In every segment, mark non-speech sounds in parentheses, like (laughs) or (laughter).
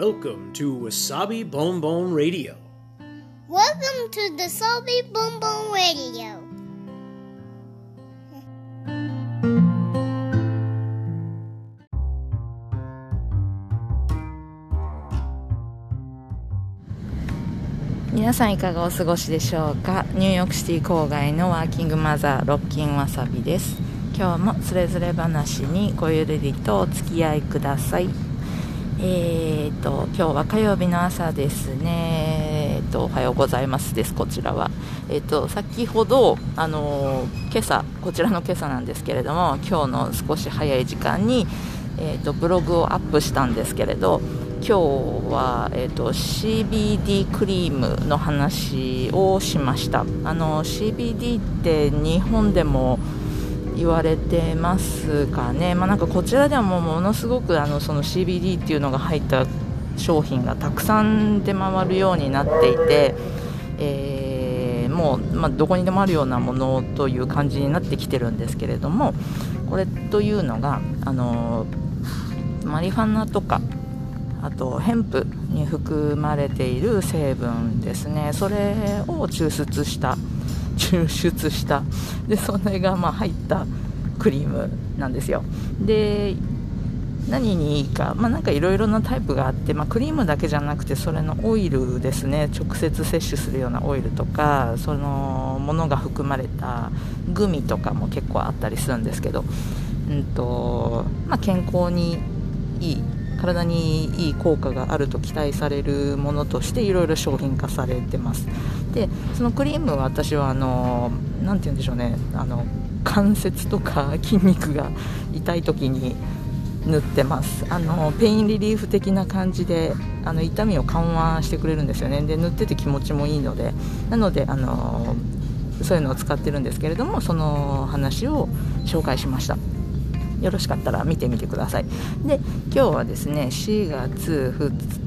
Welcome to Wasabi Bone Bone Radio. Welcome to the Salty Boom Boom Radio. 皆さんいかがお過ごしでしょうか？ニューヨークシティ郊外のワーキングマザーロッキンわさびです今日もつれづれ話にごゆるりとお付き合いくださいえーと今日は火曜日の朝ですね。えーとおはようございますですこちらは。えーと先ほどあのー今朝こちらの今朝なんですけれども今日の少し早い時間にえーとブログをアップしたんですけれど今日は、えー、と CBD クリームの話をしました。あの CBD って日本でも言われてますかね、まあ、なんかこちらではもうものすごくあのその CBD っていうのが入った商品がたくさん出回るようになっていて、えーもう、まあ、どこにでもあるようなものという感じになってきてるんですけれどもこれというのがあのマリファナとかあとヘンプに含まれている成分ですね。それを抽出した抽出した。でそれがまあ入ったクリームなんですよ。で何にいいか、まあ、なんかいろいろなタイプがあって、まあ、クリームだけじゃなくてそれのオイルですね。直接摂取するようなオイルとかそのものが含まれたグミとかも結構あったりするんですけど、うんとまあ、健康にいい体にいい効果があると期待されるものとしていろいろ商品化されてます。でそのクリームは私はあのなて言うんでしょうね。あの関節とか (laughs) 筋肉が痛い時に塗ってます。あのペインリリーフ的な感じであの痛みを緩和してくれるんですよね。で塗ってて気持ちもいいので。なのであのそういうのを使ってるんですけれどもその話を紹介しました。よろしかったら見てみてください。で今日はですね4月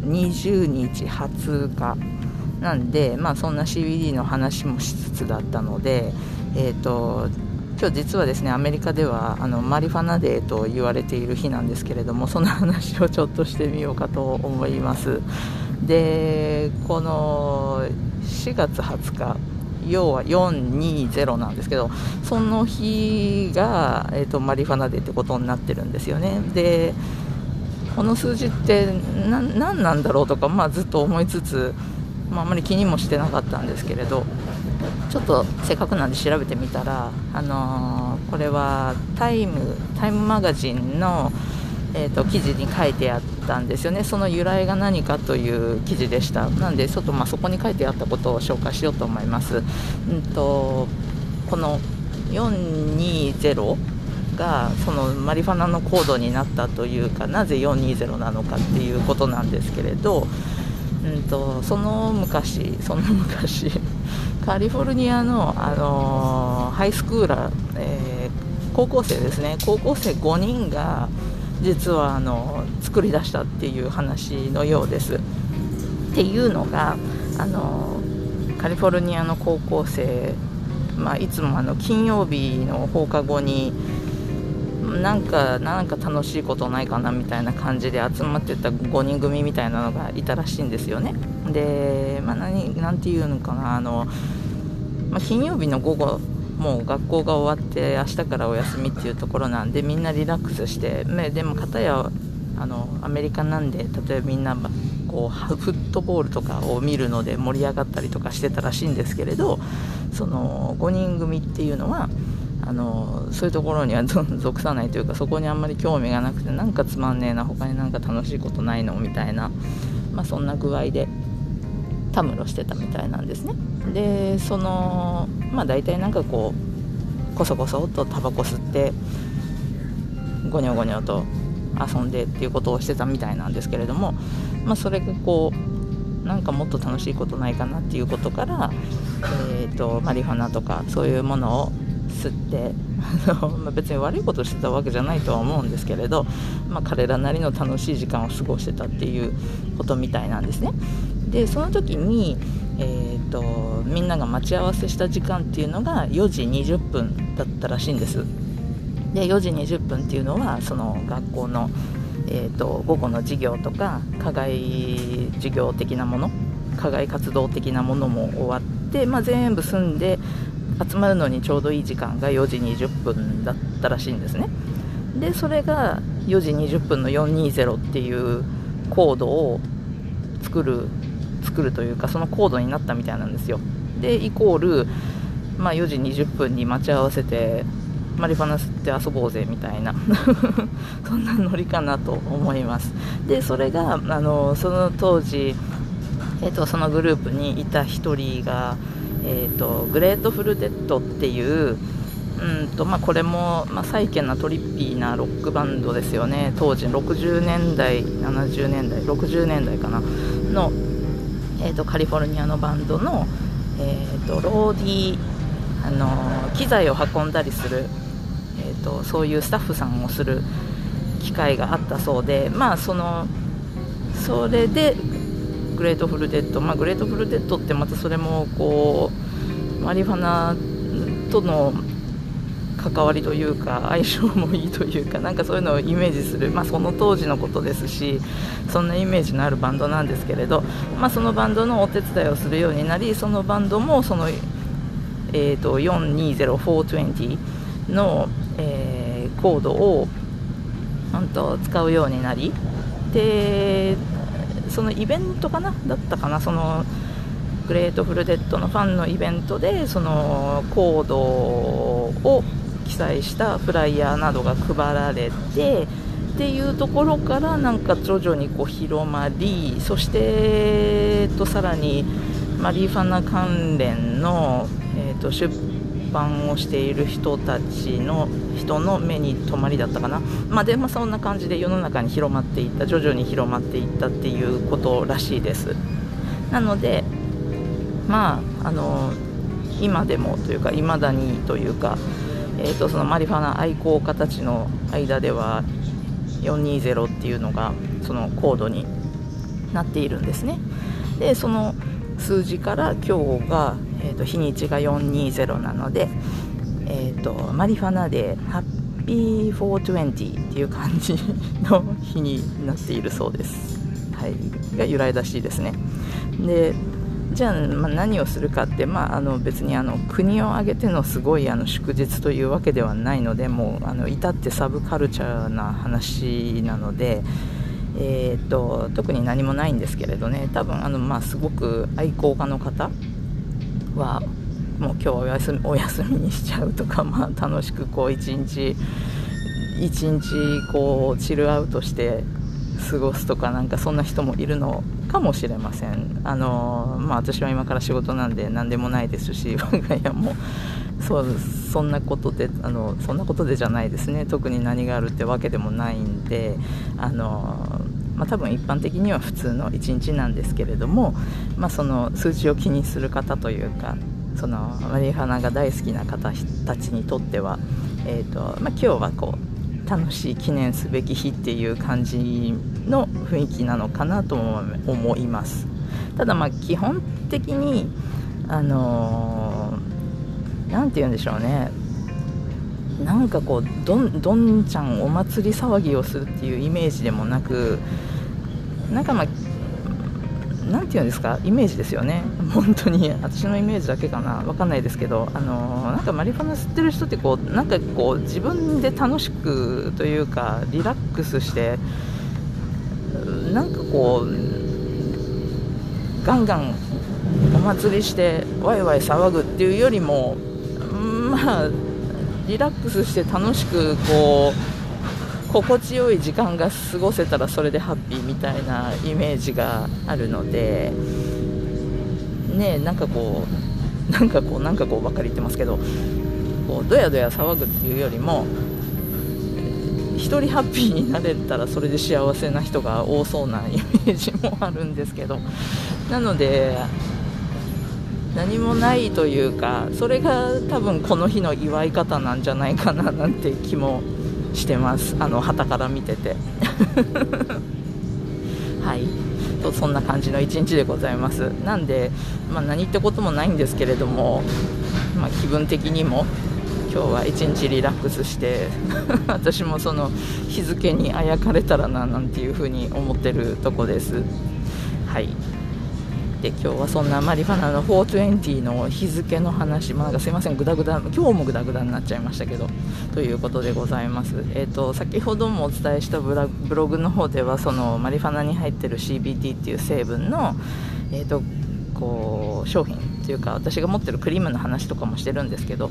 20日20日なんでまあそんな CBD の話もしつつだったのでえっ、と今日実はですねアメリカではあのマリファナデーと言われている日なんですけれどもその話をちょっとしてみようかと思いますでこの4月20日要は420なんですけどその日が、えーと、マリファナデーってことになってるんですよね。でこの数字って何なんだろうとか、まあ、ずっと思いつつ、まあ、あまり気にもしてなかったんですけれどちょっとせっかくなんで調べてみたら、あのー、これはタイムタイムマガジンの、えーと、記事に書いてあったんですよね。その由来が何かという記事でした。なんでちょっとまあそこに書いてあったことを紹介しようと思います、うんと、この420がそのマリファナのコードになったというかなぜ420なのかっていうことなんですけれど、うんと、その昔その昔 (laughs) カリフォルニアの、あのー、ハイスクーラー、えー、高校生ですね。高校生5人が実はあの作り出したっていう話のようです。っていうのがあのカリフォルニアの高校生、まあ、いつもあの金曜日の放課後になんかなんか楽しいことないかなみたいな感じで集まってた5人組みたいなのがいたらしいんですよね。で、まあ何、何て言うのかなあの、まあ、金曜日の午後もう学校が終わって明日からお休みっていうところなんでみんなリラックスしてねでも片やあのアメリカなんで例えばみんなこうフットボールとかを見るので盛り上がったりとかしてたらしいんですけれどその5人組っていうのはあのそういうところには (laughs) 属さないというかそこにあんまり興味がなくてなんかつまんねえな他になんか楽しいことないのみたいな、まあ、そんな具合でたむろしてたみたいなんですねでそのまあ大体なんかこうこそこそとタバコ吸ってゴニョゴニョと遊んでっていうことをしてたみたいなんですけれども、まあ、それがこうなんかもっと楽しいことないかなっていうことから、えーと、マリファナとかそういうものを吸ってま別に悪いことをしてたわけじゃないとは思うんですけれど、まあ、彼らなりの楽しい時間を過ごしてたっていうことみたいなんですね。でその時に、えーと、みんなが待ち合わせした時間っていうのが4時20分だったらしいんです。で4時20分っていうのはその学校のえーと、午後の授業とか課外授業的なもの課外活動的なものも終わって、まあ、全部済んで集まるのにちょうどいい時間が4時20分だったらしいんですね。でそれが4時20分の420っていうコードを作る作るというかそのコードになったみたいなんですよ。でイコール、まあ、4時20分に待ち合わせてマリファナ吸って遊ぼうぜみたいな (laughs) そんなノリかなと思います。でそれがあのその当時、えーと、そのグループにいた1人が、えーと、グレートフルデッドっていううんとまあ、これも、まあ、サイケなトリッピーなロックバンドですよね。当時60年代70年代60年代かな。の、えーと、カリフォルニアのバンドの、えーとローディーあの機材を運んだりするえーと、そういうスタッフさんをする機会があったそうで、まあ、そのそれでグレートフルデッド、まあ、グレートフルデッドってまたそれもこうマリファナとの関わりというか相性もいいというかなんかそういうのをイメージする、まあ、その当時のことですしそんなイメージのあるバンドなんですけれど、まあ、そのバンドのお手伝いをするようになりそのバンドもその、えーと、と420420のえー、コードを本当使うようになりでそのイベントかなだったかなそのグレートフルデッドのファンのイベントでそのコードを記載したフライヤーなどが配られてっていうところからなんか徐々にこう広まりそして、えっと、さらにマリーファナ関連の、えっと、出版をしている人たちの人の目に留まりだったかな、まあ、でもそんな感じで世の中に広まっていった徐々に広まっていったっていうことらしいです。なのでまああの今でもというかいまだにというか、えーと、そのマリファナ愛好家たちの間では420っていうのがそのコードになっているんですね。でその数字から今日がえーと、日にちが420なので、えーと、マリファナでハッピー420っていう感じの日になっているそうです、はい、が由来らしいですね。でじゃあ、まあ、何をするかって、まあ、あの別にあの国を挙げてのすごいあの祝日というわけではないのでもうあの至ってサブカルチャーな話なので、えーと、特に何もないんですけれどね多分あの、まあ、すごく愛好家の方はもう今日お休みお休みにしちゃうとか、(laughs) まあ、楽しくこう一日一日こうチルアウトして過ごすとかなんかそんな人もいるのかもしれません。あの、まあ、私は今から仕事なんで何でもないですし (laughs) 我が家もそうそんなことであのそんなことでじゃないですね。特に何があるってわけでもないんであのまあ、多分一般的には普通の1日なんですけれども、まあ、その数字を気にする方というかそのマリファナが大好きな方たちにとっては、えーとまあ、今日はこう楽しい記念すべき日っていう感じの雰囲気なのかなと思います。ただまあ基本的にあの何、ー、て言うんでしょうね。なんかこうどんどんちゃんお祭り騒ぎをするっていうイメージでもなくなんかまあなんていうんですか？イメージですよね。本当に。私のイメージだけかな。わかんないですけど。あのなんかマリファナ吸ってる人ってこうなんかこう自分で楽しくというかリラックスしてなんかこうガンガンお祭りしてワイワイ騒ぐっていうよりもまあリラックスして楽しくこう心地よい時間が過ごせたらそれでハッピーみたいなイメージがあるのでねなんかこうなんかこうなんかこうばっかり言ってますけどこうどやどや騒ぐっていうよりも1人ハッピーになれたらそれで幸せな人が多そうなイメージもあるんですけど。なので何もないというかそれが多分この日の祝い方なんじゃないかななんて気もしてます。あの旗から見てて。(laughs) はい。とそんな感じの一日でございます。なんで、まあ、何ってこともないんですけれども、まあ、気分的にも今日は一日リラックスして (laughs) 私もその日付にあやかれたらななんていうふうに思ってるとこです。はい。で今日はそんなマリファナの420の日付の話、まあ、なんかすいませんグダグダ今日もグダグダになっちゃいましたけどということでございます、えーと、先ほどもお伝えしたブログの方ではそのマリファナに入ってる CBD っていう成分の、えーとこう商品っていうか私が持ってるクリームの話とかもしてるんですけど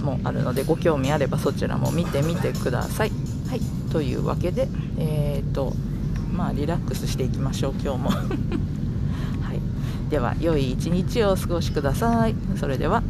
もあるのでご興味あればそちらも見てみてください。はいというわけで、えーとまあ、リラックスしていきましょう今日も。(laughs) はい、では良い一日をお過ごしください。それでは